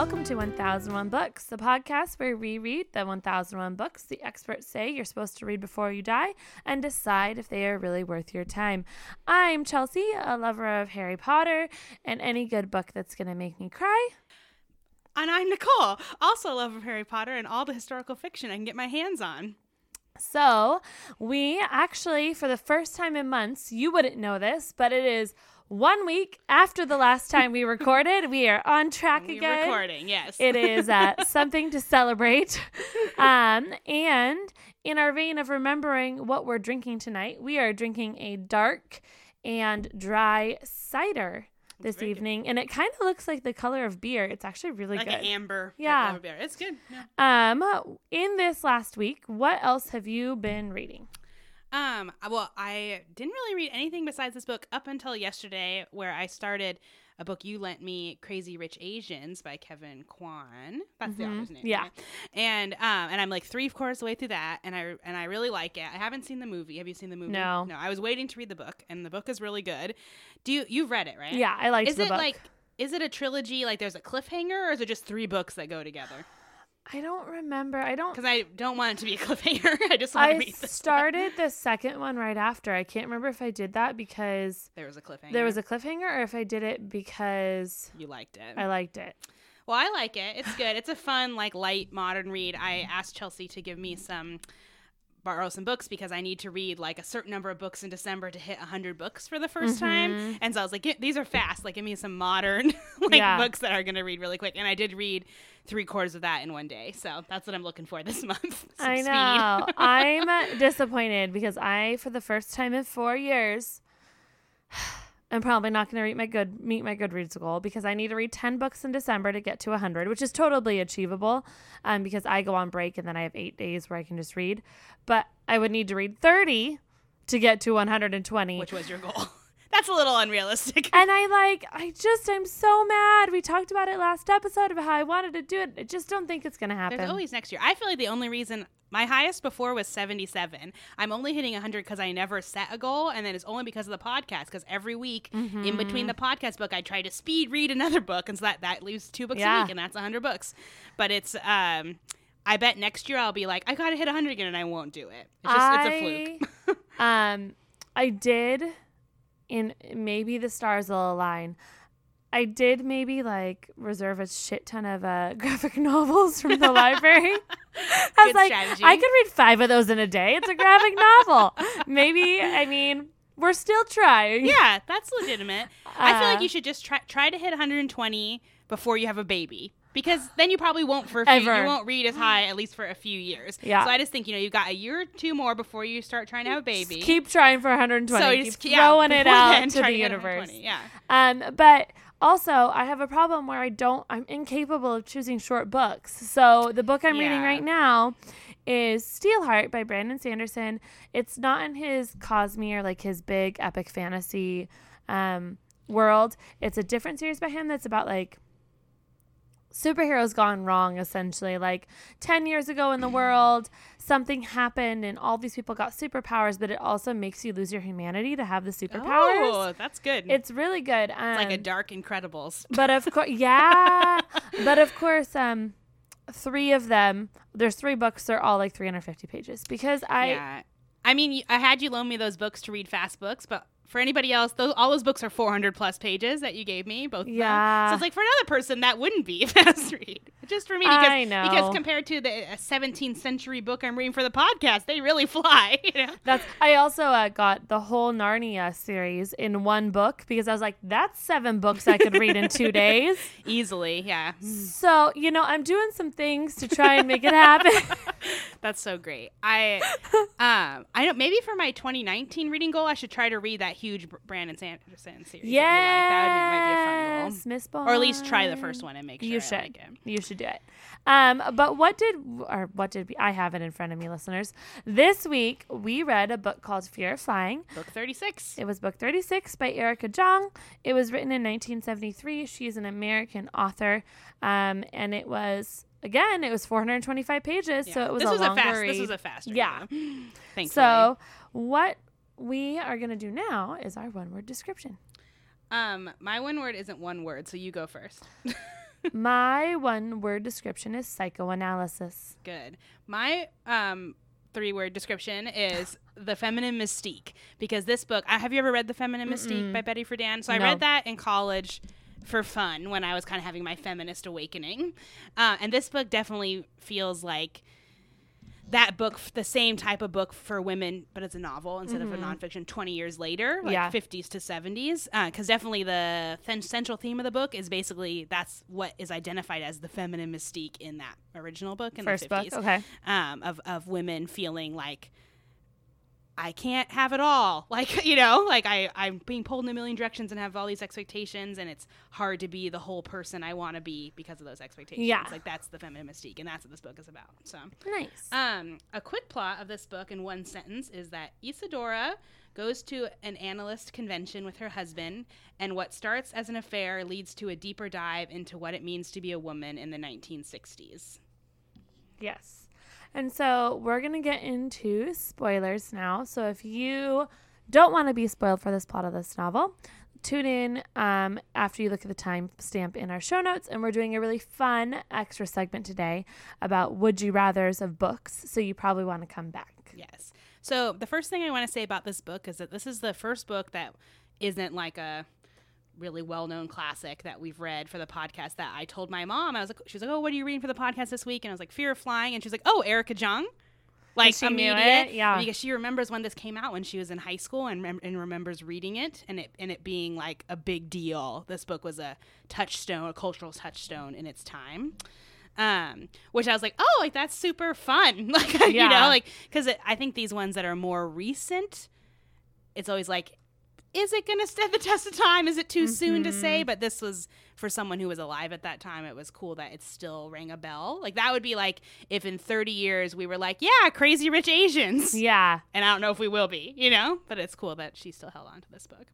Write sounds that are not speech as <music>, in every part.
welcome to 1001 Books, the podcast where we read the 1001 books the experts say you're supposed to read before you die and decide if they are really worth your time. I'm Chelsea, a lover of Harry Potter and any good book that's going to make me cry. And I'm Nicole, also a lover of Harry Potter and all the historical fiction I can get my hands on. So, we actually, for the first time in months, you wouldn't know this, but it is one week after the last <laughs> time we recorded. We are on track We again. recording, yes. It is uh, <laughs> something to celebrate. <laughs> Um, and in our vein of remembering what we're drinking tonight, we are drinking a dark and dry cider this very good. evening. And it kind of looks like the color of beer. It's actually really like good. an amber. Yeah. amber beer. It's good. Yeah. Um, in this last week, what else have you been reading? Um. Well, I didn't really read anything besides this book up until yesterday, where I started a book you lent me, "Crazy Rich Asians" by Kevin Kwan. That's the Mhm. author's name. Yeah. right? And um, and I'm like three quarters of the way through that, and I and I really like it. I haven't seen the movie. Have you seen the movie? No. No. I was waiting to read the book, and the book is really good. Do you you've read it, right? Yeah, I liked Is the it book. like is it a trilogy? Like there's a cliffhanger, or is it just three books that go together? I don't remember. I don't. Because I don't want it to be a cliffhanger. <laughs> I just want to I read this. one. started the <laughs> second one right after. I can't remember if I did that because There was a cliffhanger. there was a cliffhanger or if I did it because You liked it. I liked it. well, I like it. It's good. It's a fun, like light modern read. I asked Chelsea to give me some borrow some books because I need to read like a certain number of books in December to hit 100 books for the 1st mm-hmm. time. And so I was like, these are fast. Like, give me some modern <laughs> like Yeah. books that are going to read really quick. And I did read three quarters of that in one day. So that's what I'm looking for this <laughs> month. I know. <laughs> I'm disappointed because I, for the first time in four years, <sighs> I'm probably not going to my good meet my Goodreads goal because I need to read ten books in December to get to 100, which is totally achievable. Um, because I go on break and then I have eight days where I can just read, but I would need to read 30 to get to 120. Which was your goal? That's a little unrealistic. and I like, I just, I'm so mad. We talked about it last episode of how I wanted to do it. I just don't think it's going to happen. There's always next year. I feel like the only reason my highest before was 77. I'm only hitting 100 because I never set a goal, and then it's only because of the podcast. Because every week in between the podcast book, I try to speed read another book, and so that that leaves two books Yeah. a week, and that's 100 books. But it's um, I bet next year I'll be like, I gotta hit 100 again, and I won't do it. It's just it's a fluke. <laughs> Um, I did, in maybe the stars will align. I did maybe like reserve a shit ton of uh, <laughs> graphic novels from the library. <laughs> I was Good like, strategy. I could read five of those in a day. It's a graphic novel. <laughs> Maybe, I mean, we're still trying. yeah, that's legitimate. I feel like Uh, you should just try try to hit 120 before you have a baby. Because then you probably won't for few, Ever. you won't read as high at least for a few years. Yeah. So I just think you know you've got a year or two more before you start trying to have a baby. Just keep trying for 120. so keep you just yeah, throwing it out then, to the universe. 120, Yeah. Um, but also, I have a problem where I don't, I'm incapable of choosing short books. So the book I'm reading right now is Steelheart by Brandon Sanderson. It's not in his Cosmere, like his big epic fantasy um, world. It's a different series by him that's about like superheroes gone wrong essentially like 10 years ago in the world something happened and all these people got superpowers but it also makes you lose your humanity to have the superpowers Oh, that's good. it's really good um, It's like a dark Incredibles. but of course, <laughs> yeah. but of course, um, three of them. There's three books. They're all like 350 pages because I. yeah. I mean, i had you loan me those books to read fast books, but for anybody else, those all those books are 400 plus pages that you gave me, both of them. Yeah. So it's like for another person that wouldn't be a <laughs> fast read. Just for me, because I know. because compared to the uh, 17th century book I'm reading for the podcast, they really <laughs> fly. You know? That's. I also uh, got the whole Narnia series in one book because I was like, that's seven books I could read in two <laughs> days. Easily, yeah. So you know, I'm doing some things to try and make it happen. That's so great. I um I don't maybe for my 2019 reading goal I should try to read that huge Brandon Sanderson series. you like. That would be, might be a fun goal. Miss Bond. Or at least try the first one and make sure You should. like it. You should do it. Um, but what did or what did we, I have it in front of me, listeners? This week we read a book called Fear of Flying. Book 36. It was book 36 by Erica Jong. It was written in 1973. She's an American author, um, and it was again it was 425 pages, so it was this a was longer a fast read. this was a fast read. Yeah. Thankfully. so what we are gonna do now is our one word description. um my one word isn't one word, so you go first. <laughs> My one word description is psychoanalysis. Good. My um three word description is <laughs> the feminine mystique because this book. I, have you ever read the feminine mystique by Betty Friedan? So I read that in college for fun when I was kind of having my feminist awakening, uh, and this book definitely feels like that book, the same type of book for women, but it's a novel instead of a nonfiction. Twenty years later, like Yeah. fifties to seventies, because definitely the th- central theme of the book is basically that's what is identified as the feminine mystique in that original book in First the book. fifties Okay. um, of of women feeling like I can't have it all. <laughs> Like you know, like I I'm being pulled in a million directions and have all these expectations, and it's hard to be the whole person I want to be because of those expectations. Yeah. like that's the feminine mystique, and that's what this book is about. So. Nice. Um, a quick plot of this book in one sentence is that Isadora goes to an analyst convention with her husband, and what starts as an affair leads to a deeper dive into what it means to be a woman in the 1960s. Yes. And so we're going to get into spoilers now. So if you don't want to be spoiled for this plot of this novel, tune in um, after you look at the timestamp in our show notes. And we're doing a really fun extra segment today about would you rathers of books. So you probably want to come back. Yes. So the first thing I want to say about this book is that this is the first book that isn't like a really well-known classic that we've read for the podcast that I told my mom. I was like, she was like, "Oh, what are you reading for the podcast this week?" And I was like, "Fear of Flying," and she's like, "Oh, Erica Jong." Like she knew immediate, it? Yeah. because she remembers when this came out when she was in high school and, rem- and remembers reading it and it and it being like a big deal. This book was a touchstone, a cultural touchstone in its time um which i was like oh like that's super fun <laughs> like you know like because i think these ones that are more recent it's always like is it gonna stand the test of time is it too soon to Mm-hmm. say but this was for someone who was alive at that time it was cool that it still rang a bell like that would be like if in 30 years we were like yeah crazy rich asians Yeah. and i don't know if we will be you know but it's cool that she still held on to this book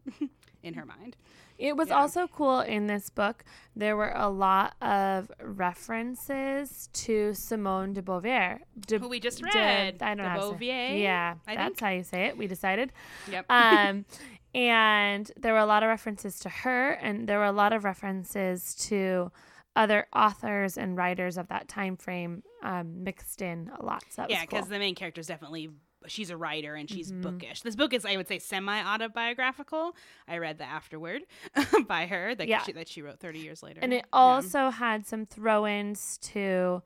<laughs> in her mind It was Yeah. also cool in this book. There were a lot of references to Simone de Beauvoir. De, who we just de- read I don't de know. to Beauvoir, Yeah, I that's think. how you say it. We decided. yep Um, <laughs> and there were a lot of references to her, and there were a lot of references to other authors and writers of that time frame um, mixed in a lot. So that yeah was cool. because the main character is definitely she's a writer and she's Mm-hmm. bookish this book is i would say semi-autobiographical i read the afterword <laughs> by her that, Yeah. she, that she wrote 30 years later and it Yeah. also had some throw-ins to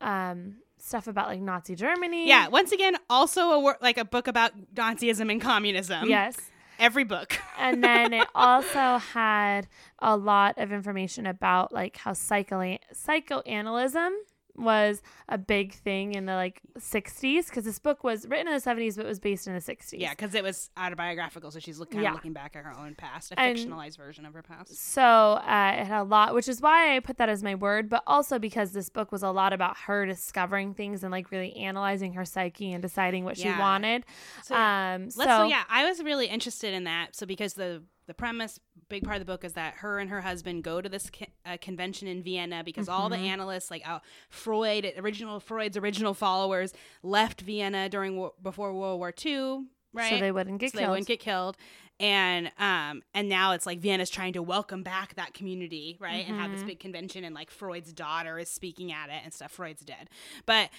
um, stuff about like Nazi Germany. yeah once again also a wor- like a book about nazism and communism Yes. every book <laughs> and then it also had a lot of information about like how psycho psychoanalysis was a big thing in the like 60s because this book was written in the 70s but was based in the 60s. yeah because it was autobiographical so she's look, kind Yeah. of looking back at her own past a And- fictionalized version of her past So uh, it had a lot, which is why I put that as my word, but also because this book was a lot about her discovering things and like really analyzing her psyche and deciding what Yeah. she wanted. So, um, Let's, so, so yeah, I was really interested in that. So because the the premise, big part of the book is that her and her husband go to this co- uh, convention in Vienna because all Mm-hmm. the analysts, like uh, Freud, original Freud's original followers, left Vienna during war, before World War II, right? so they wouldn't get So killed. they wouldn't get killed. And um and now it's like Vienna's trying to welcome back that community, right? And have this Mhm. big convention and like Freud's daughter is speaking at it and stuff. Freud's dead. But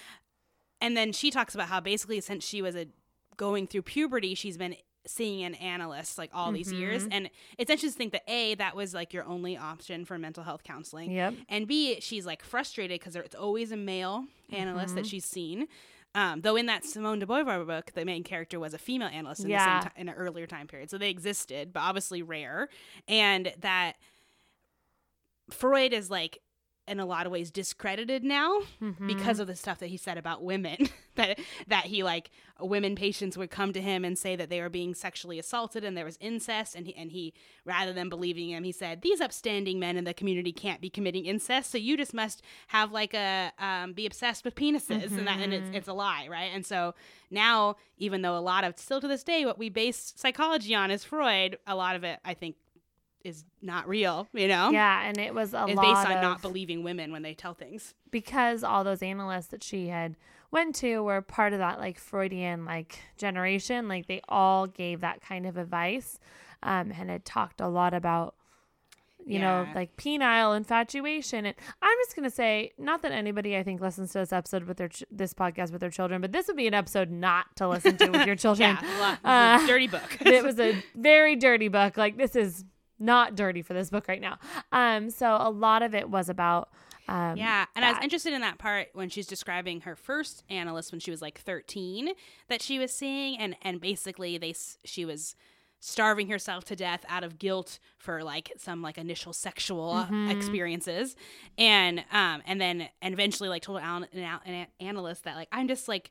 and then she talks about how basically since she was a going through puberty, she's been seeing an analyst like all these years. Mhm. And it's interesting to think that A, that was like your only option for mental health counseling. Yep. And B, she's like frustrated because it's always a male analyst that Mhm. she's seen. Um, though in that Simone de Beauvoir book, the main character was a female analyst in Yeah. the same ti- in an earlier time period, so they existed, but obviously rare. And that Freud is like in a lot of ways discredited now Mhm. because of the stuff that he said about women <laughs> that that he like women patients would come to him and say that they were being sexually assaulted and there was incest and he and he rather than believing him he said these upstanding men in the community can't be committing incest so you just must have like a um, be obsessed with penises and that and it's, Mhm. it's a lie right and so now even though a lot of still to this day what we base psychology on is freud a lot of it i think is not real you know yeah, and it was a lot based on of, not believing women when they tell things because all those analysts that she had went to were part of that like Freudian like generation. Like they all gave that kind of advice, um, and had talked a lot about you know, like penile infatuation. And I'm just gonna say, not that anybody I think listens to this episode with their ch- this podcast with their children, but this would be an episode not to listen to with your <laughs> children. Yeah, it's Uh, dirty book. <laughs> it was a very dirty book. Like this is not dirty for this book right now. Um, so a lot of it was about um, Yeah, and I was interested in that part when she's describing her first analyst when she was like 13 that she was seeing, and and basically they she was starving herself to death out of guilt for like some like initial sexual Mm-hmm. experiences, and um and then and eventually like told an, an, an analyst that like I'm just like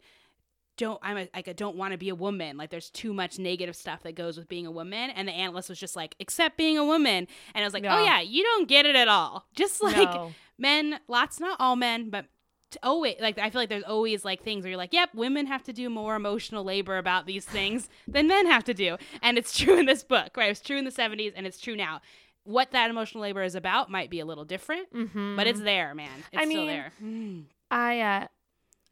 don't I'm a, like I don't want to be a woman. Like there's too much negative stuff that goes with being a woman. And the analyst was just like, except being a woman. And I was like, oh Yeah. you don't get it at all. Just like No. men, lots not all men, but always like I feel like there's always like things where you're like, yep, women have to do more emotional labor about these things than men have to do. And it's <laughs> true in this book, right? It's true in the 70s and it's true now. What that emotional labor is about might be a little different, Mhm. but it's there, man. It's I still mean, there. I uh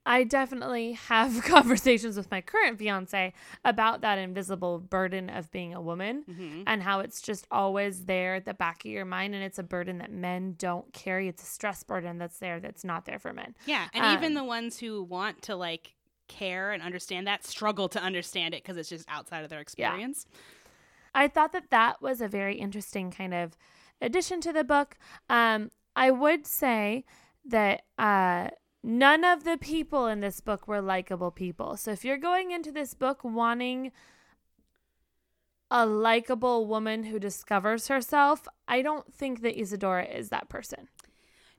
I definitely have <laughs> conversations with my current fiance about that invisible burden of being a woman Mhm. and how it's just always there at the back of your mind and it's a burden that men don't carry. It's a stress burden that's there that's not there for men. Yeah, and Um, even the ones who want to like care and understand that struggle to understand it because it's just outside of their experience. I thought that that was a very interesting kind of addition to the book. Um, I would say that uh, none of the people in this book were likable people. So if you're going into this book wanting a likable woman who discovers herself, I don't think that Isadora is that person.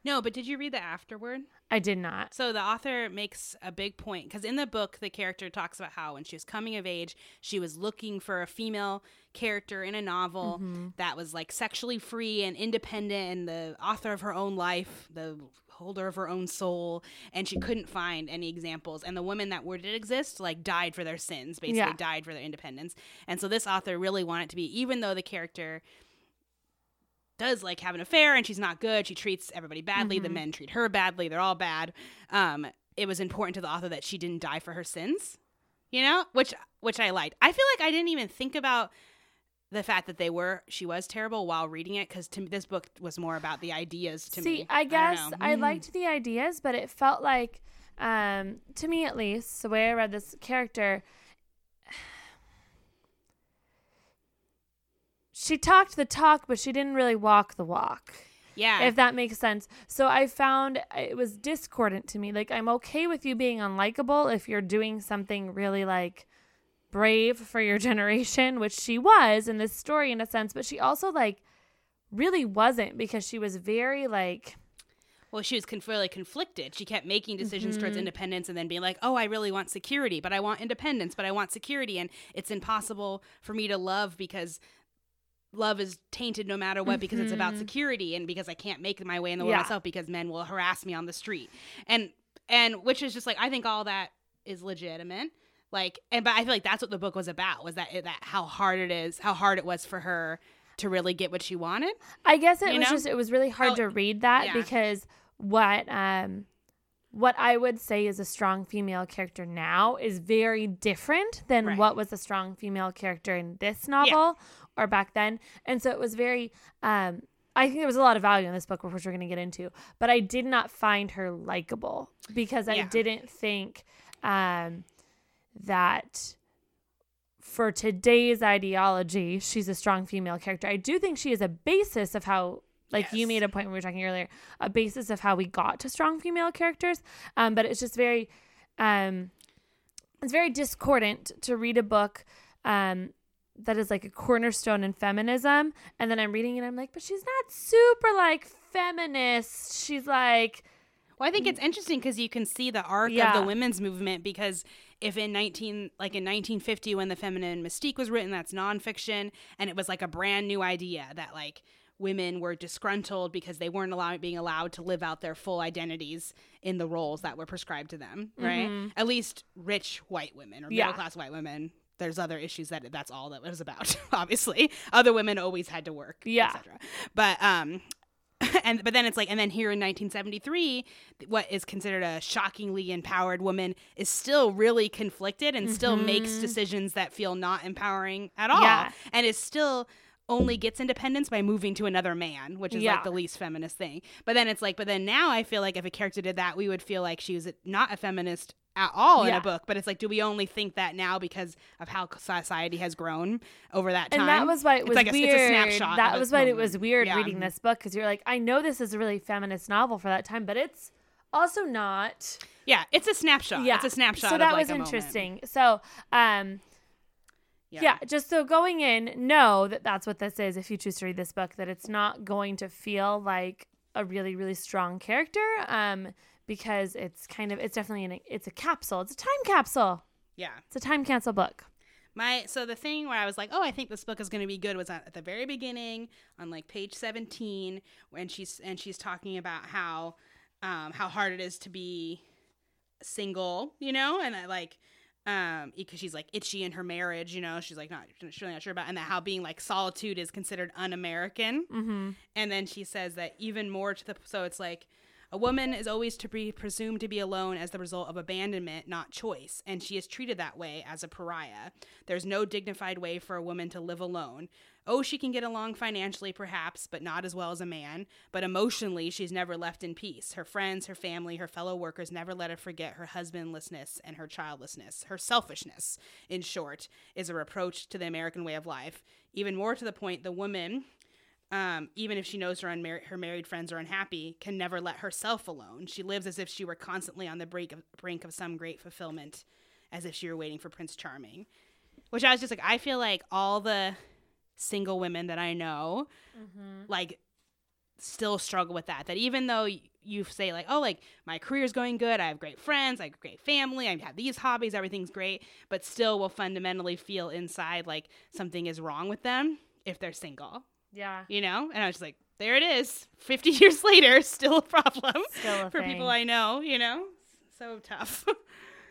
No, but did you read the afterword? I did not. So the author makes a big point because in the book, the character talks about how when she was coming of age, she was looking for a female character in a novel mm-hmm. that was like sexually free and independent and the author of her own life, the holder of her own soul, and she couldn't find any examples. And the women that were did exist like died for their sins, basically Yeah. died for their independence. And so this author really wanted to be, even though the character does like have an affair and she's not good. She treats everybody badly. The men treat her badly. They're all bad. Um, it was important to the author that she didn't die for her sins, you know, which which I liked. I feel like I didn't even think about the fact that they were she was terrible while reading it because to me this book was more about the ideas to See, me. I guess know. I, liked the ideas, but it felt like, um, to me at least, the way I read this character, <sighs> she talked the talk, but she didn't really walk the walk. yeah. If that makes sense. So I found it was discordant to me. Like I'm okay with you being unlikable if you're doing something really like brave for your <laughs> generation, which she was in this story in a sense, but she also like really wasn't because she was very like Well, she was conf- really conflicted. She kept making decisions Mm-hmm. towards independence and then being like, "Oh, I really want security, but I want independence, but I want security, and it's impossible for me to love because love is tainted no matter what because it's about security and because I can't make my way in the world Mm-hmm. Yeah. myself because men will harass me on the street." And and which is just like I think all that is legitimate. Like, and but I feel like that's what the book was about was that that how hard it is, how hard it was for her to really get what she wanted. I guess it You was know? just it was really hard Oh, to read that yeah. because what um what I would say is a strong female character now is very different than Right. what was a strong female character in this novel or back then. And so it was very um I think there was a lot of value in this book, which we're going to get into, but I did not find her likable because I Yeah. didn't think um, that for today's ideology, she's a strong female character. I do think she is a basis of how, like you made a point when we were talking earlier, a basis of how we got to strong female characters. Um, but it's just very, um, it's very discordant to read a book um, that is like a cornerstone in feminism, and then I'm reading it, and I'm like, but she's not super like feminist. She's like, Well, I think it's interesting because you can see the arc of the women's movement because if in 19 like in 1950 when the feminine mystique was written that's nonfiction and it was like a brand new idea that like women were disgruntled because they weren't allowed being allowed to live out their full identities in the roles that were prescribed to them right at least rich white women or Mm-hmm. Yeah. middle class white women there's other issues that that's all that was about <laughs> obviously other women always had to work Yeah. etc but um and but then it's like and then here in 1973 what is considered a shockingly empowered woman is still really conflicted and still makes mm-hmm. decisions that feel not empowering at all Yeah. and is still only gets independence by moving to another man, which is Yeah. like the least feminist thing. But then it's like, but then now I feel like if a character did that, we would feel like she was not a feminist at all in a book. But it's like, do we only think that now because of how society has grown over that time? And that was why it was like a- it's a weird. snapshot that was why it was weird Yeah. reading this book because you're like, I know this is a really feminist novel for that time, but it's also not. yeah, it's a snapshot. Yeah, it's a snapshot. So of, that like, was a moment. interesting. So, um, yeah. just so going in, know that that's what this is. If you choose to read this book, that it's not going to feel like a really, really strong character, um, because it's kind of, it's definitely an, it's a capsule. It's a time capsule. yeah. It's a time capsule book. My so the thing where I was like, oh, I think this book is going to be good was at, at the very beginning on like page seventeen when she's and she's talking about how um, how hard it is to be single, you know, and I like um because she's like itchy in her marriage, you know, she's like not she's really not sure about and that how being like solitude is considered un-American. Mm-hmm. And then she says that even more to the so it's like a woman is always to be presumed to be alone as the result of abandonment, not choice, and she is treated that way as a pariah. There's no dignified way for a woman to live alone. Oh, she can get along financially, perhaps, but not as well as a man. But emotionally, she's never left in peace. Her friends, her family, her fellow workers never let her forget her husbandlessness and her childlessness. Her selfishness, in short, is a reproach to the American way of life. Even more to the point, the woman um, even if she knows her unmarried her married friends are unhappy, can never let herself alone. She lives as if she were constantly on the brink of brink of some great fulfillment, as if she were waiting for Prince Charming. Which I was just like, I feel like all the single women that I know, like, still struggle with that. That even though you say like, oh, like my career's going good, I have great friends, I have great family, I have these hobbies, everything's great, but still will fundamentally feel inside like something is wrong with them if they're single Yeah. you know and i was just like there it is 50 <laughs> years later still a problem <laughs> Still a for thing. people i know you know so tough <laughs>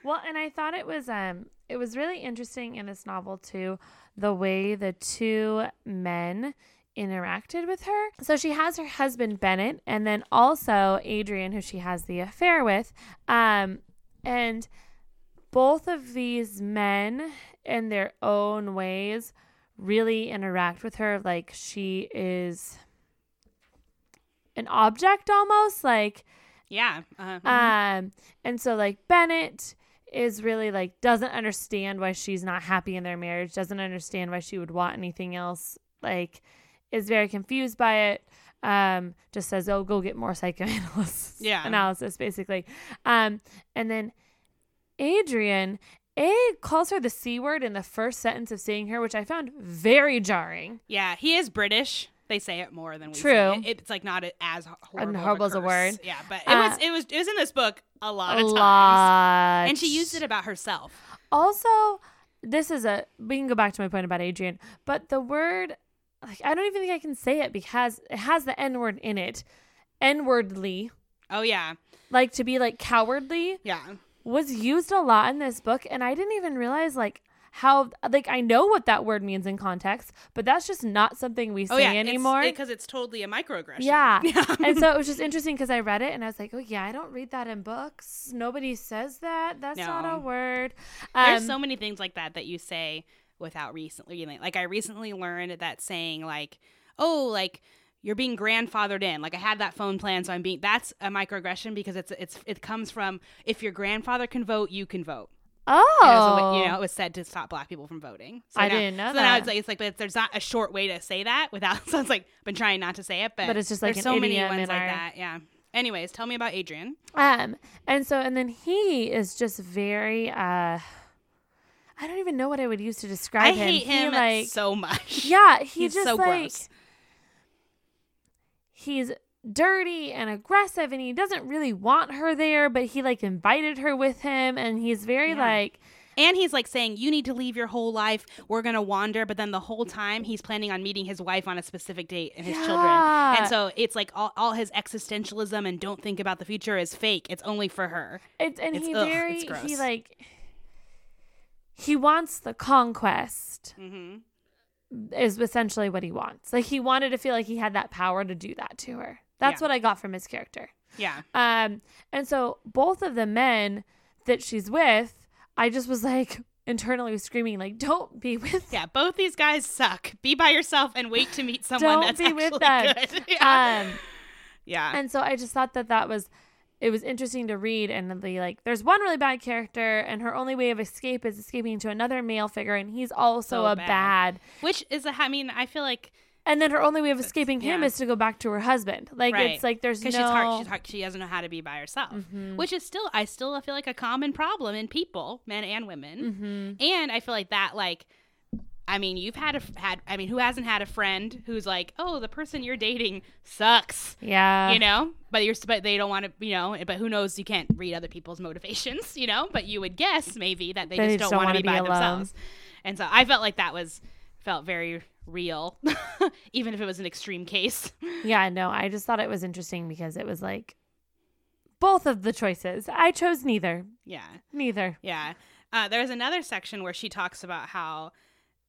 Well, and I thought it was um it was really interesting in this novel too the way the two men interacted with her. So she has her husband Bennett and then also Adrian who she has the affair with. Um and both of these men in their own ways really interact with her like she is an object almost like yeah uh, um, and so like Bennett is really like doesn't understand why she's not happy in their marriage, doesn't understand why she would want anything else, like is very confused by it. Um, just says, "Oh, go get more psychoanalysis." Yeah. <laughs> analysis basically. Um, and then Adrian A calls her the c word in the first sentence of seeing her, which I found very jarring. yeah he is british they say it more than we True. it. it's like not as horrible, as a curse. word. yeah but it Uh, was it was it was in this book a lot A of times lot, and she used it about herself Also, this is a we can go back to my point about Adrian, but the word like I don't even think I can say it because it has the N word in it. N wordly, oh yeah like to be like cowardly, yeah was used a lot in this book, and I didn't even realize like how like I know what that word means in context, but that's just not something we say oh yeah anymore. because it's, totally a microaggression <laughs> yeah. and so it was just interesting because I read it and I was like, oh yeah, I don't read that in books. Nobody says that. That's not a word. There's Um, so many things like that that you say without recently. Like I recently learned that saying like, "Oh, like you're being grandfathered in." Like I had that phone plan, so I'm being. That's a microaggression because it's it's it comes from if your grandfather can vote, you can vote. Oh, way- you know, it was said to stop black people from voting. So I now- didn't know so Now that. it's like it's like, but there's not a short way to say that without. <laughs> So it's like I've been trying not to say it, but But it's just like there's so many ones like our- that. Yeah. Anyways, tell me about Adrian. Um, and so and then he is just very uh I don't even know what I would use to describe I him. hate He, him like so much. yeah, he He's just so like gross. He's dirty and aggressive and he doesn't really want her there, but he like invited her with him and he's very Yeah. like And he's like saying, You need to leave your whole life. We're going to wander. But then the whole time, he's planning on meeting his wife on a specific date and his children. And so it's like all, all his existentialism and don't think about the future is fake. It's only for her. it's and It's- he ugh, very he like he wants the conquest hmm is essentially what he wants. Like he wanted to feel like he had that power to do that to her. That's Yeah. what I got from his character. Yeah. Um, and so both of the men that she's with, I just was like, internally screaming like, "Don't be <laughs> with Yeah, both these guys suck. Be by yourself and wait to meet someone Don't that's be actually with them. good. <laughs> yeah. um yeah. and so I just thought that that was it was interesting to read and the like there's one really bad character and her only way of escape is escaping to another male figure and he's also So a bad. bad. Which is a I mean, I feel like and then her only way of escaping him yeah. is to go back to her husband like Right. it's like there's no because she's hard, she's hard, she doesn't know how to be by herself, Mhm. which is still I still feel like a common problem in people, men and women. Mhm. And I feel like that like I mean, you've had a had I mean, who hasn't had a friend who's like, "Oh, the person you're dating sucks." yeah. you know? But you're but they don't want to you know but who knows you can't read other people's motivations <laughs> you know? But you would guess maybe that they They just just don't, don't want to be be by alone. themselves. And so i felt like that was felt very real <laughs> even if it was an extreme case. <laughs> Yeah no I just thought it was interesting because it was like both of the choices. I chose neither. Yeah. Neither. Yeah. Uh, there's another section where she talks about how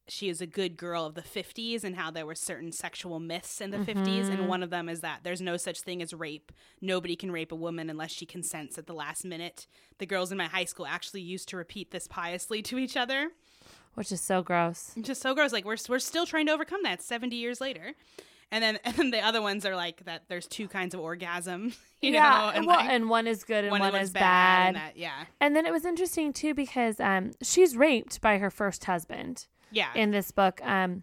she is a good girl of the 50s and how there were certain sexual myths in the 50s and one of them is that there's no such thing as rape. Nobody can rape a woman unless she consents at the last minute. The girls in my high school actually used to repeat this piously to each other. Which is so gross. Just so gross. Like we're, we're still trying to overcome that 70 years later. And then <laughs> and then the other ones are like that there's two kinds of orgasm <laughs> you yeah know and, well, like and one is good and one, one, is bad, and that, yeah. And then it was interesting too because um she's raped by her first husband yeah in this book um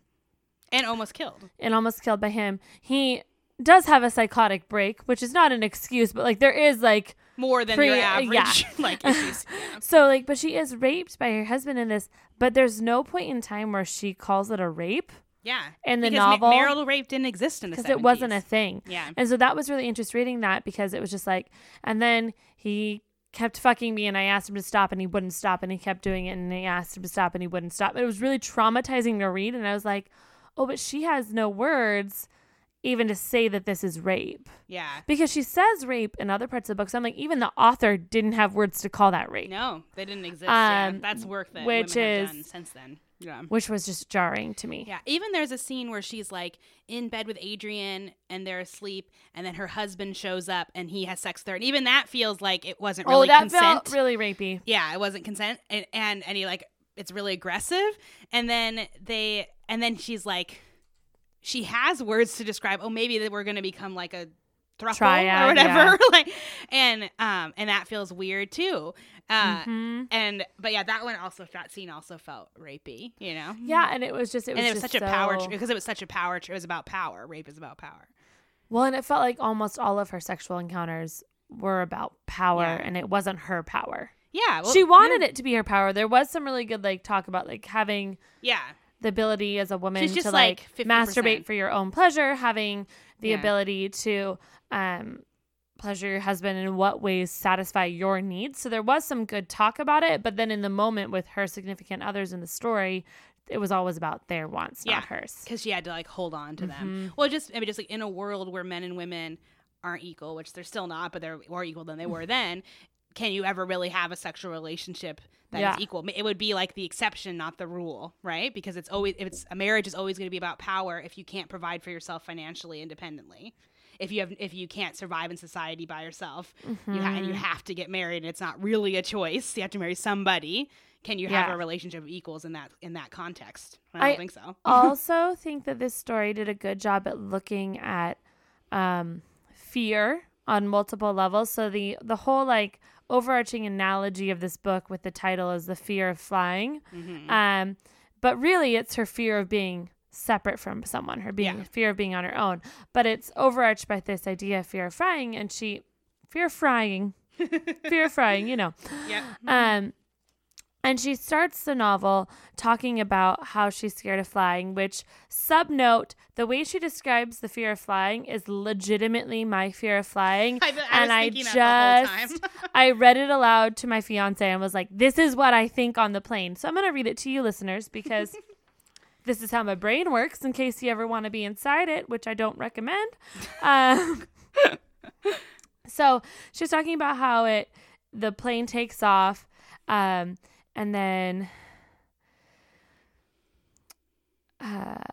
and almost killed and almost killed by him. He does have a psychotic break, which is not an excuse, but like there is like more than Pre- your average yeah. <laughs> <laughs> like issues yeah. so like but she is raped by her husband in this, but there's no point in time where she calls it a rape Yeah. in the because ma- novel marital rape didn't exist in the because it wasn't a thing. Yeah. And so that was really interesting reading that because it was just like and then he kept fucking me and I asked him to stop and he wouldn't stop and he kept doing it and I asked him to stop and he wouldn't stop. It was really traumatizing to read and I was like, "Oh, but she has no words even to say that this is rape." Yeah. Because she says rape in other parts of the book. So I'm like, even the author didn't have words to call that rape, No, they didn't exist. yeah. Um, That's work that which is- done since then. Yeah. which was just jarring to me. Yeah, even there's a scene where she's like in bed with Adrian and they're asleep, and then her husband shows up and he has sex with her, and even that feels like it wasn't oh, really oh, that consent. felt really rapey. yeah, it wasn't consent, and and and he like it's really aggressive, and then they and then she's like, she has words to describe. Oh, maybe that we're gonna become like a throuple Triad, or whatever, <laughs> like, and um and that feels weird too. Uh, Mhm. and but yeah, that one also that scene also felt rapey, you know. Yeah, and it was just it was and it was such a power so- because it was such a power. It was about power. Rape is about power. Well, and it felt like almost all of her sexual encounters were about power, Yeah. and it wasn't her power. Yeah, well, she wanted it to be her power. There was some really good like talk about like having Yeah, the ability as a woman to like, like masturbate for your own pleasure, having the Yeah. ability to um pleasure your husband in what ways satisfy your needs. So there was some good talk about it, but then in the moment with her significant others in the story, it was always about their wants, Yeah. not hers. because she had to like hold on to Mm-hmm. them. Well, just I mean, just like in a world where men and women aren't equal, which they're still not, but they're more equal than they were <laughs> then. Can you ever really have a sexual relationship that is Yeah. equal? It would be like the exception, not the rule, right? Because it's always if it's a marriage is always going to be about power if you can't provide for yourself financially independently. If you have if you can't survive in society by yourself, you ha- Mm-hmm. and you have to get married, and it's not really a choice. You have to marry somebody. Can you have Yeah. a relationship of equals in that in that context? I don't I- think so. <laughs> also think that this story did a good job at looking at um, fear on multiple levels. So the the whole like overarching analogy of this book with the title is the fear of flying, Mm-hmm. um, but really it's her fear of being separate from someone, her being Yeah. fear of being on her own. But it's overarched by this idea of fear of flying, and she fear of frying, <laughs> fear of frying, you know. Yep. Um, and she starts the novel talking about how she's scared of flying, which, sub note, the way she describes the fear of flying is legitimately my fear of flying. <laughs> I, I and I thinking that the whole just. <laughs> I read it aloud to my fiance and was like, this is what I think on the plane. So I'm going to read it to you, listeners, because this is how my brain works in case you ever want to be inside it, which I don't recommend. <laughs> Um, so she's talking about how it the plane takes off um, and then uh,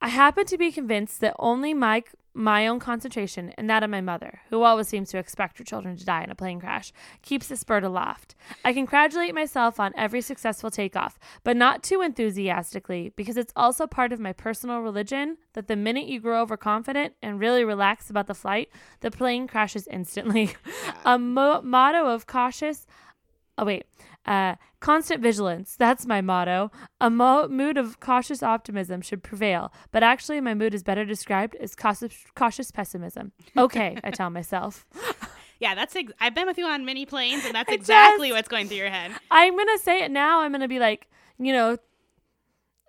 i happen to be convinced that only my my own concentration and that of my mother, who always seems to expect her children to die in a plane crash, keeps the bird aloft. I congratulate myself on every successful takeoff, but not too enthusiastically, because it's also part of my personal religion that the minute you grow overconfident and really relax about the flight, the plane crashes instantly. <laughs> a mo- motto of cautious. Oh, wait. Uh, constant vigilance. That's my motto. A mo- mood of cautious optimism should prevail, but actually, my mood is better described as cautious, cautious pessimism. Okay, I tell myself. <laughs> Yeah, that's. Ex- I've been with you on many planes, and that's exactly just- what's going through your head. I'm going to say it now. I'm going to be like, you know,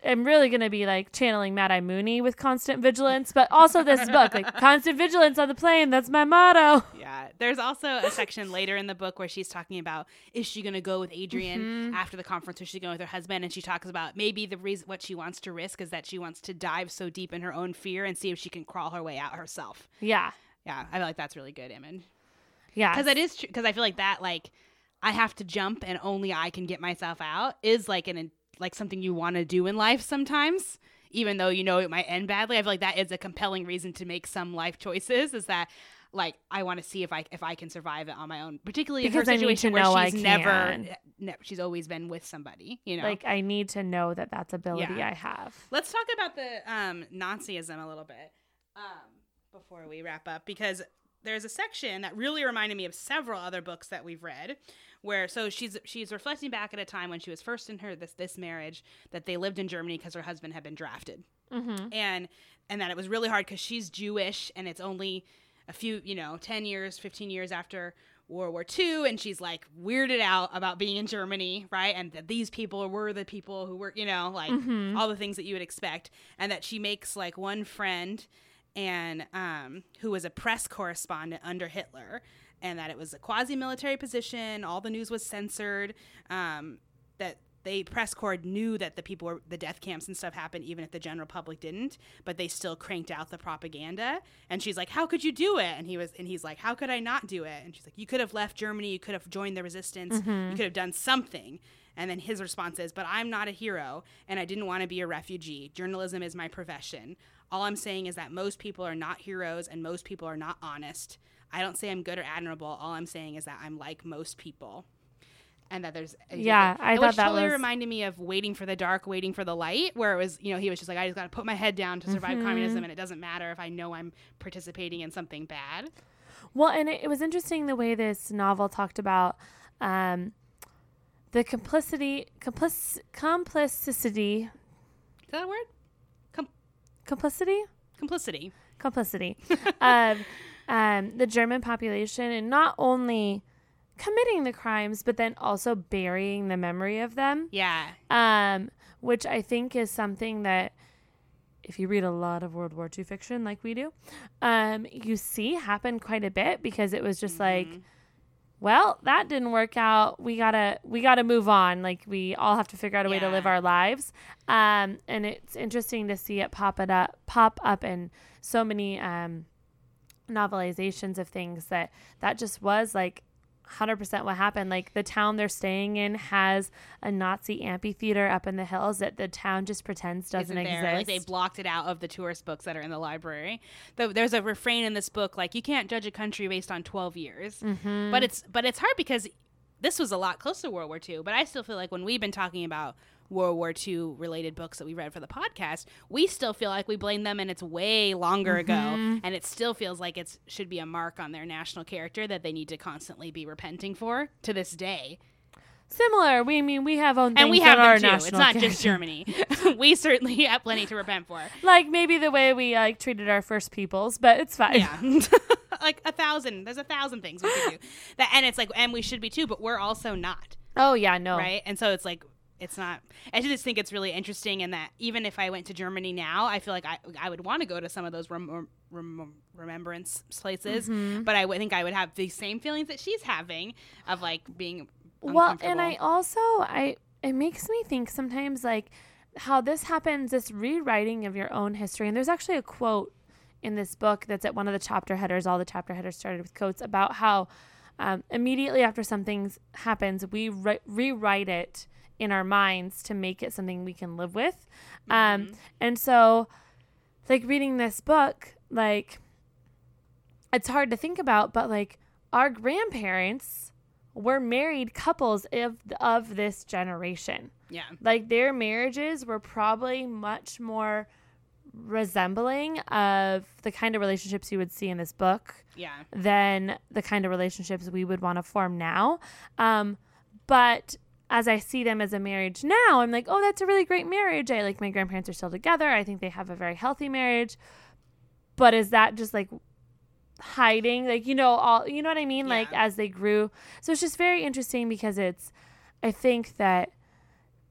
I'm really going to be like channeling Mad Eye Moody with constant vigilance, but also this book, like <laughs> constant vigilance on the plane. That's my motto. Yeah, there's also a section later in the book where she's talking about is she going to go with Adrian Mm-hmm. after the conference, or is she going with her husband? And she talks about maybe the reason what she wants to risk is that she wants to dive so deep in her own fear and see if she can crawl her way out herself. Yeah. Yeah, I feel like that's really good, Emin. Yeah. because it is true because i feel like that like i have to jump and only i can get myself out is like an like something you want to do in life sometimes even though you know it might end badly i feel like that is a compelling reason to make some life choices is that like i want to see if i if i can survive it on my own particularly Because in I her need to situation where know I she's never can. ne- she's always been with somebody you know Like, I need to know that that's ability Yeah. I have. Let's talk about the um, Nazism a little bit um, before we wrap up because there's a section that really reminded me of several other books that we've read where so she's she's reflecting back at a time when she was first in her this this marriage that they lived in Germany because her husband had been drafted Mm-hmm. and and that it was really hard because she's Jewish and it's only a few you know 10 years 15 years after World War II and she's like weirded out about being in Germany right and that these people were the people who were you know like Mm-hmm. all the things that you would expect and that she makes like one friend and um who was a press correspondent under Hitler and that it was a quasi military position. All the news was censored um that they press corps knew that the people were the death camps and stuff happened even if the general public didn't but they still cranked out the propaganda. And she's like how could you do it? And he was and he's like how could i not do it? And she's like you could have left germany. You could have joined the resistance. You could have done something. And then his response is but i'm not a hero and i didn't want to be a refugee. Journalism is my profession. All i'm saying is that most people are not heroes and most people are not honest i don't say i'm good or admirable. All i'm saying is that i'm like most people. And that there's Yeah, I which thought that totally was- reminded me of waiting for the dark waiting for the light where it was you know he was just like i just got to put my head down to survive Mm-hmm. communism and it doesn't matter if i know i'm participating in something bad. Well, and it, it was interesting the way this novel talked about um, the complicity, complic- complicity, is that a word? Com- complicity, complicity. Complicity. Of <laughs> um, the German population, and not only committing the crimes, but then also burying the memory of them. yeah um, which I think is something that if you read a lot of World War II fiction like we do, um, you see happen quite a bit because it was just like, well, that didn't work out. We gotta we gotta move on. Like we all have to figure out a way to live our lives. Um, and it's interesting to see it pop it up pop up in so many um, novelizations of things that that just was like 100% what happened. Like the town they're staying in has a Nazi amphitheater up in the hills that the town just pretends doesn't exist. Like they blocked it out of the tourist books that are in the library. Though there's a refrain in this book like you can't judge a country based on 12 years. Mm-hmm. But it's but it's hard because this was a lot closer to World War II. But I still feel like when we've been talking about World War II related books that we read for the podcast, we still feel like we blame them and it's way longer ago. Mm-hmm. And it still feels like it should be a mark on their national character that they need to constantly be repenting for to this day. Similar. We I mean we have own And we have them too. It's not just. Germany. <laughs> <laughs> we certainly have plenty to repent for. like maybe the way we like treated our first peoples, but it's fine. Yeah. <laughs> like a thousand. There's a thousand things we could do. That and it's like and we should be too, but we're also not. Oh yeah, no. Right? And so it's like it's not I just think it's really interesting in that even if I went to Germany now, I feel like I I would want to go to some of those rem- rem- remembrance places, Mm-hmm. but I would think I would have the same feelings that she's having of like being Well, and I also I it makes me think sometimes like how this happens, this rewriting of your own history. And there's actually a quote in this book that's at one of the chapter headers. All the chapter headers started with quotes about how um, immediately after something happens, we re- rewrite it in our minds to make it something we can live with. Um, and so, like reading this book, like it's hard to think about, but like our grandparents were married couples of of this generation. Yeah. Like their marriages were probably much more resembling of the kind of relationships you would see in this book Yeah. than the kind of relationships we would want to form now. Um, but as I see them as a marriage now, I'm like, oh, that's a really great marriage. I like my grandparents are still together. I think they have a very healthy marriage. But is that just like hiding, like you know, all you know what I mean? Like as they grew, so it's just very interesting because it's. I think that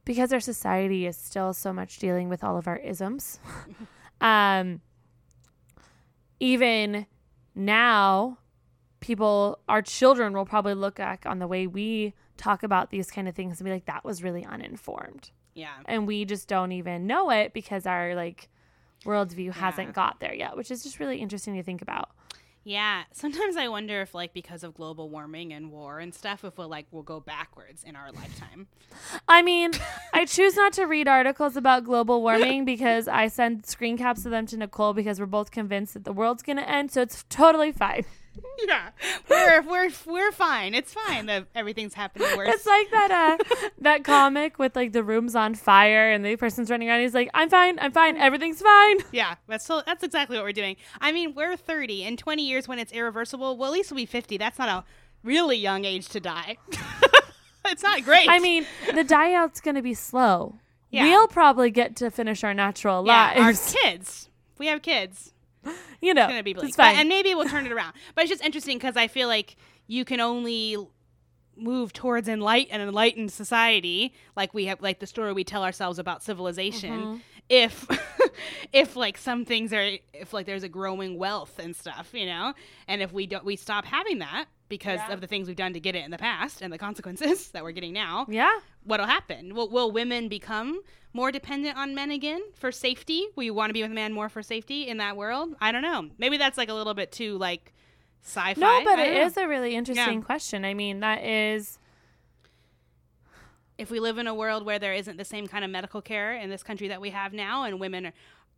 because our society is still so much dealing with all of our isms, <laughs> um, even now people our children will probably look back on the way we talk about these kind of things and be like that was really uninformed Yeah. and we just don't even know it because our like worldview hasn't got there yet which is just really interesting to think about Yeah. Sometimes I wonder if like because of global warming and war and stuff, if we'll like we'll go backwards in our lifetime. i mean i choose not to read articles about global warming because i send screen caps of them to nicole because we're both convinced that the world's going to end so it's totally fine <laughs> Yeah. We're we're we're fine. It's fine that everything's happening worse. It's like that uh <laughs> that comic with like the room's on fire and the person's running around. He's like, "I'm fine, I'm fine, everything's fine." yeah, that's so that's exactly what we're doing. I mean, we're 30 in 20 years when it's irreversible. Well, at least we'll be 50. That's not a really young age to die. <laughs> it's not great. I mean, the die out's gonna be slow. Yeah. We'll probably get to finish our natural yeah, our kids. We have kids. <laughs> you know, It's gonna be bleak, it's But- fine. and maybe we'll turn it <laughs> around. But it's just interesting because I feel like you can only move towards enlight an enlightened society, like we have, like the story we tell ourselves about civilization, Mm-hmm. if, <laughs> if like some things are, if like there's a growing wealth and stuff, you know, and if we don't, we stop having that because Yeah. of the things we've done to get it in the past and the consequences that we're getting now yeah, what'll happen? Will, will women become more dependent on men again for safety? Will you want to be with a man more for safety in that world? I don't know. Maybe that's like a little bit too like sci-fi. no, but it know. is a really interesting question. I mean, that is If we live in a world where there isn't the same kind of medical care in this country that we have now, and women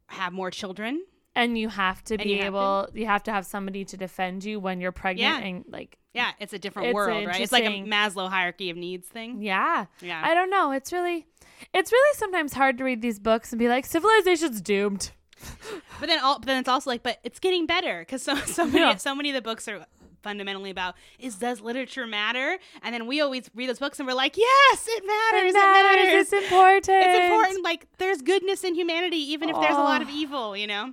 have more children, and you have to And be you able you have to have somebody to defend you when you're pregnant Yeah. and like yeah, it's a different It's world, right? It's like a. Maslow hierarchy of needs thing. yeah. Yeah. I don't know. It's really it's really sometimes hard to read these books and be like civilization's doomed. But then, all, but then it's also like, but it's getting better because so <laughs> so many Yeah. so many of the books are fundamentally about is does literature matter? And then we always read those books and we're like, yes, it matters. It matters. It matters. It's important. It's important. Like there's goodness in humanity, even if there's a lot of Oh. evil. You know,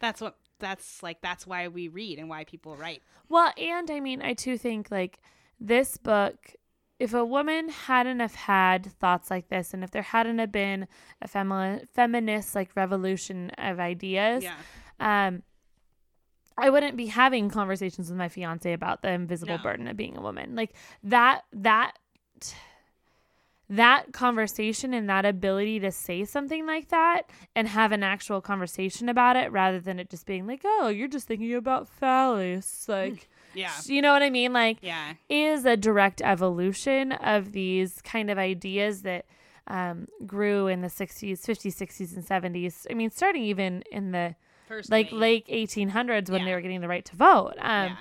that's what that's like. That's why we read and why people write. Well, and I mean, I too think like this book, if a woman hadn't have had thoughts like this, and if there hadn't have been a femi- feminist like revolution of ideas, Yeah, um, I wouldn't be having conversations with my fiance about the invisible No. burden of being a woman. Like that, that, that conversation and that ability to say something like that and have an actual conversation about it rather than it just being like, oh, you're just thinking about phallus. <laughs> Like, yeah, you know what I mean? Like, yeah, is a direct evolution of these kind of ideas that um, grew in the 60s, 50s, 60s, and 70s. I mean, starting even in the First like late 1800s when they were getting the right to vote. Um, yeah.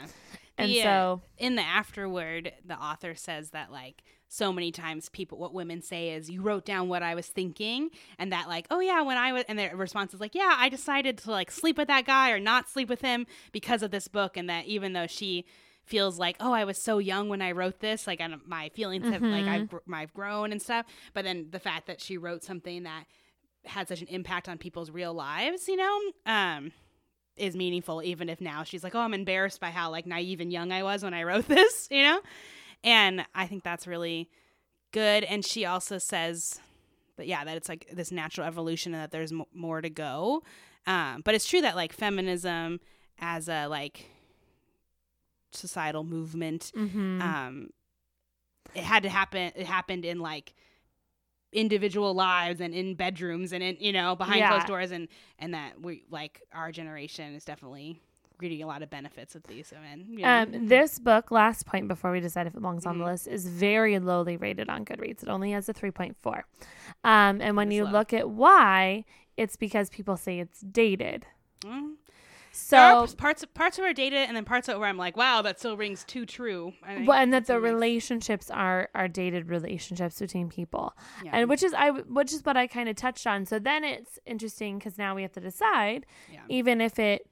And The, uh, so, in the afterword, the author says that like so many times people what women say is you wrote down what I was thinking and that like oh yeah when I was and their response is like yeah I decided to like sleep with that guy or not sleep with him because of this book and that even though she feels like oh I was so young when I wrote this like and my feelings have like I've, gr- I've grown and stuff but then the fact that she wrote something that had such an impact on people's real lives you know um is meaningful even if now she's like oh i'm embarrassed by how like naive and young i was when i wrote <laughs> this you know and i think that's really good and she also says but yeah that it's like this natural evolution and that there's m- more to go um, but it's true that like feminism as a like societal movement mhm. um it had to happen it happened in like individual lives and in bedrooms and in you know behind Yeah. closed doors and and that we like our generation is definitely getting a lot of benefits of these women you know? um, this book, last point before we decide if it belongs on the Mhm. list, is very lowly rated on Goodreads. It only has a 3.4. Um, and when It's you low. look at why, it's because people say it's dated. Mm. are So, parts parts of are dated, and then parts of where I'm like, wow, that still rings too true. Well, and that the relationships are are dated relationships between people, Yeah. and which is I which is what I kind of touched on. So then it's interesting because now we have to decide, Yeah. even if it,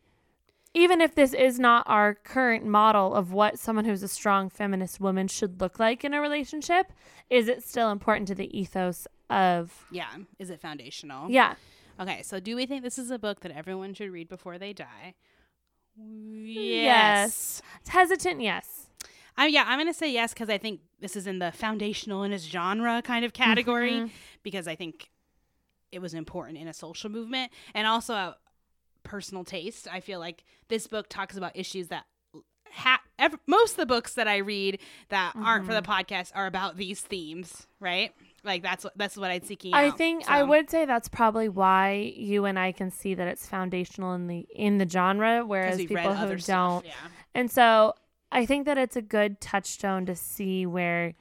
even if this is not our current model of what someone who's a strong feminist woman should look like in a relationship, is it still important to the ethos of yeah. Is it foundational? yeah? Okay, so do we think this is a book that everyone should read before they die? Yes. It's hesitant, yes. I, yeah, I'm going to say yes because I think this is in the foundational in its genre kind of category Mhm. because I think it was important in a social movement and also personal taste. I feel like this book talks about issues that ha- ev- most of the books that I read that aren't for the Mm-hmm. podcast are about these themes, right? Like that's what that's what I'd seeking I out. think I would say that's probably why you and I can see that it's foundational in the in the genre, whereas people who stuff, don't. yeah. And so I think that it's a good touchstone to see where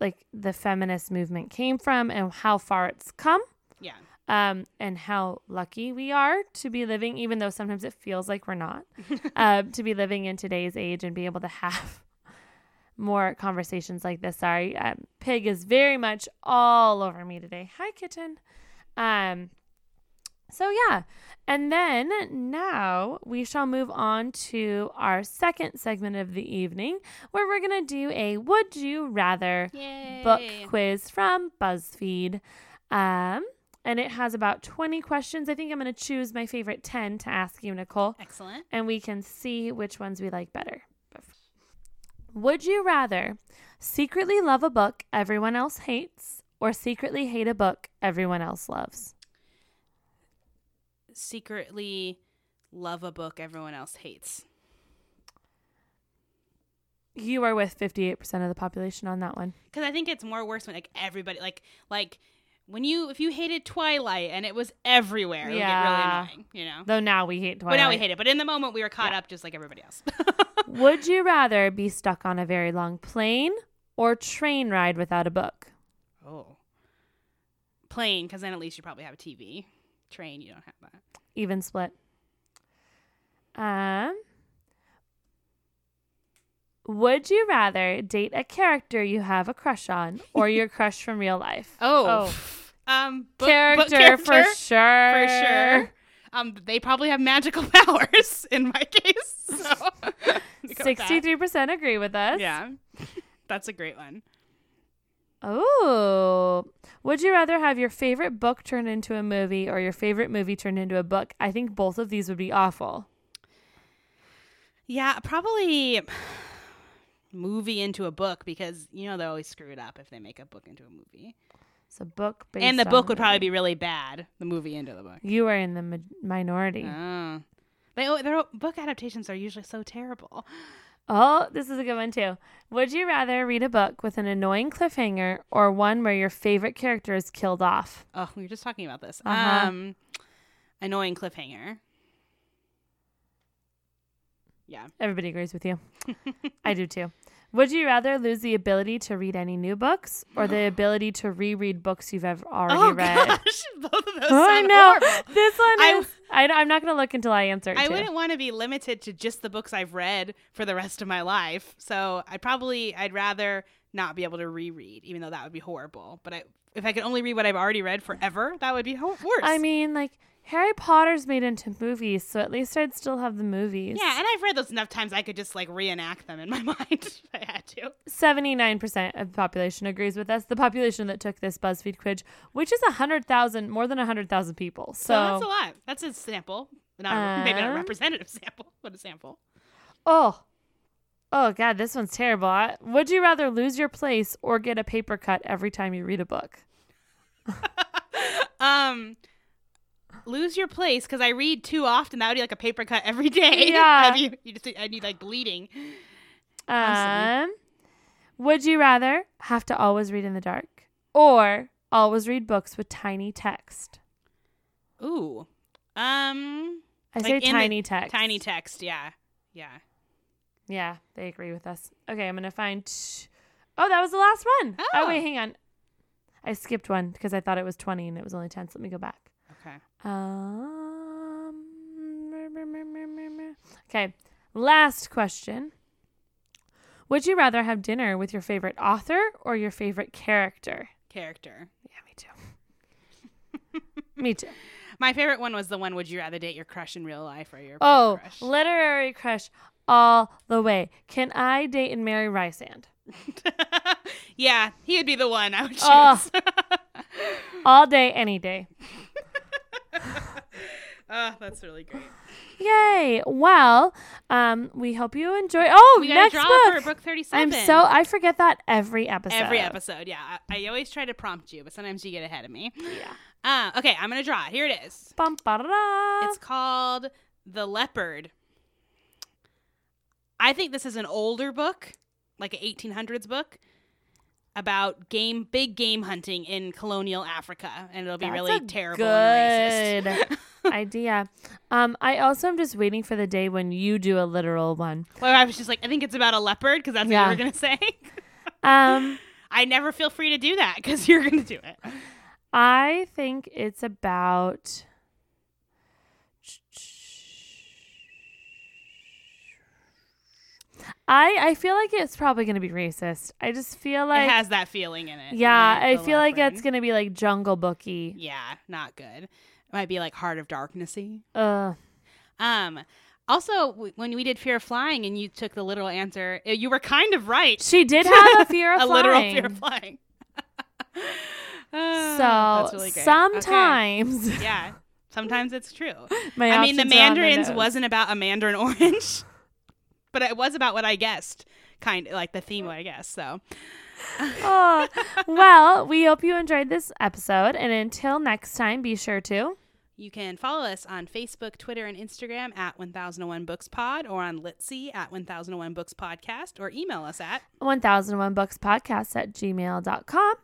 like the feminist movement came from and how far it's come. Yeah. Um, and how lucky we are to be living, even though sometimes it feels like we're not, <laughs> um, to be living in today's age and be able to have <laughs> more conversations like this. Sorry, um, Pig is very much all over me today. Hi, kitten. Um, so yeah, and then now we shall move on to our second segment of the evening, where we're gonna do a "Would you rather" book quiz from BuzzFeed. Um, and it has about 20 questions. I think I'm going to choose my favorite 10 to ask you, Nicole, Excellent. and we can see which ones we like better. Would you rather secretly love a book everyone else hates or secretly hate a book everyone else loves? Secretly love a book everyone else hates. You are with 58% of the population on that one. because I think it's more worse when like everybody like like when you if you hated Twilight and it was everywhere, it would get Yeah. really annoying, you know. Though now we hate But Twilight. now we hate it. But in the moment, we were caught Yeah. up just like everybody else. <laughs> Would you rather be stuck on a very long plane or train ride without a book? oh, plane because then at least you probably have a TV. Train, you don't have that. even split. Um, would you rather date a character you have a crush on or your crush from real life? Oh, <laughs> um, book- book character, for sure. for sure. Um, they probably have magical <laughs> powers in my case. <laughs> So go with that. Sixty-three percent agree with us. Yeah, that's a great one. Oh, would you rather have your favorite book turned into a movie or your favorite movie turned into a book? I think both of these would be awful. Yeah, probably <sighs> movie into a book because you know they always screw it up if they make a book into a movie. So book based and the book would probably be really bad. The movie into the book. You are in the mi- minority. Oh. They their book adaptations are usually so terrible. Oh, this is a good one too. Would you rather read a book with an annoying cliffhanger or one where your favorite character is killed off? Oh, we were just talking about this. Uh-huh. Um, annoying cliffhanger. Yeah. Everybody agrees with you. I do too. <laughs> Would you rather lose the ability to read any new books or the <gasps> ability to reread books you've ever already oh read? gosh, <laughs> both of those oh, I sound know. horrible. This one I- is. I, am not going to look until I answer it. I too. wouldn't want to be limited to just the books I've read for the rest of my life. So I'd probably I'd rather not be able to reread, even though that would be horrible. But I, if I could only read what I've already read forever, that would be ho- worse. I mean, like Harry Potter's made into movies, so at least I'd still have the movies. yeah, and I've read those enough times I could just like reenact them in my <laughs> mind if I had to. 79% of the population agrees with us. The population that took this BuzzFeed quiz, which is 100,000, more than 100,000 people. So, So that's a lot. That's a sample. Not maybe not a Um, representative sample, but a sample. oh, oh God, this one's terrible. I, would you rather lose your place or get a paper cut every time you read a book? <laughs> Um, lose your place because I read too often. That would be like a paper cut every day. <laughs> Yeah. You, you just I need like bleeding. Um, would you rather have to always read in the dark or always read books with tiny text? Ooh. Um, I say in tiny text. tiny text. Yeah. Yeah. Yeah, they agree with us. Okay, I'm gonna find. T- oh, that was the last one. Oh. Oh. wait, hang on. I skipped one because I thought it was 20 and it was only 10. So let me go back. Okay. Um, Okay. Last question. Would you rather have dinner with your favorite author or your favorite character? Character. Yeah, me too. <laughs> me too. My favorite one was the one Would you rather date your crush in real life or your Oh, crush? literary crush all the way. Can I date and marry Rysand? <laughs> yeah, he would be the one I would choose. Oh. <laughs> All day, any day. oh, <laughs> that's really great. Yay! Well, um, we hope you enjoy. Oh, We got a next draw book. book 37. I'm so I forget that every episode. Every episode, yeah. I, I always try to prompt you, but sometimes you get ahead of me. Yeah. Uh, okay, I'm going to draw. it. Here it is. Bum. It's called The Leopard. I think this is an older book, like an 1800s book about game big game hunting in colonial Africa and it'll be That's really terrible and racist. good <laughs> idea. Um, I also am just waiting for the day when you do a literal one. Well, I was just like I think it's about a leopard because that's Yeah. what you were going to say. <laughs> Um, <laughs> I never feel free to do that because you're going to do it. I think it's about. I I feel like it's probably gonna be racist. I just feel like it has that feeling in it. yeah, right? I feel like it's gonna be like Jungle Booky. yeah, not good. It might be like Heart of Darknessy. Uh, Um, also, w- when we did Fear of Flying and you took the literal answer, uh, you were kind of right. she did have a fear <laughs> of a literal flying. fear of flying. <laughs> Ah, So that's really great. Okay. sometimes yeah, sometimes it's true. <laughs> my I mean, the options are on the mandarins wasn't about a mandarin orange, but it was about what I guessed, kind of like the theme, I guess. So, oh, well, we hope you enjoyed this episode, and until next time, be sure to. You can follow us on Facebook, Twitter, and Instagram at 1001 Books Pod or on Litsy at 1001 Books Podcast or email us at 1001 books podcast at gmail.com.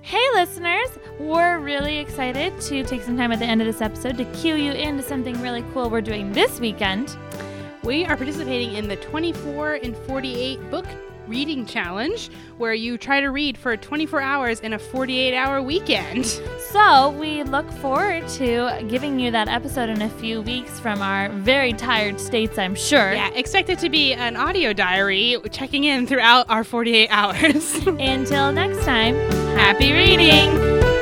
Hey, listeners, we're really excited to take some time at the end of this episode to cue you into something really cool we're doing this weekend. We are participating in the 24 and 48 book reading challenge where you try to read for 24 hours in a 48 hour weekend. So, we look forward to giving you that episode in a few weeks from our very tired states, I'm sure. Yeah, expect it to be an audio diary checking in throughout our 48 hours. <laughs> Until next time, Happy reading!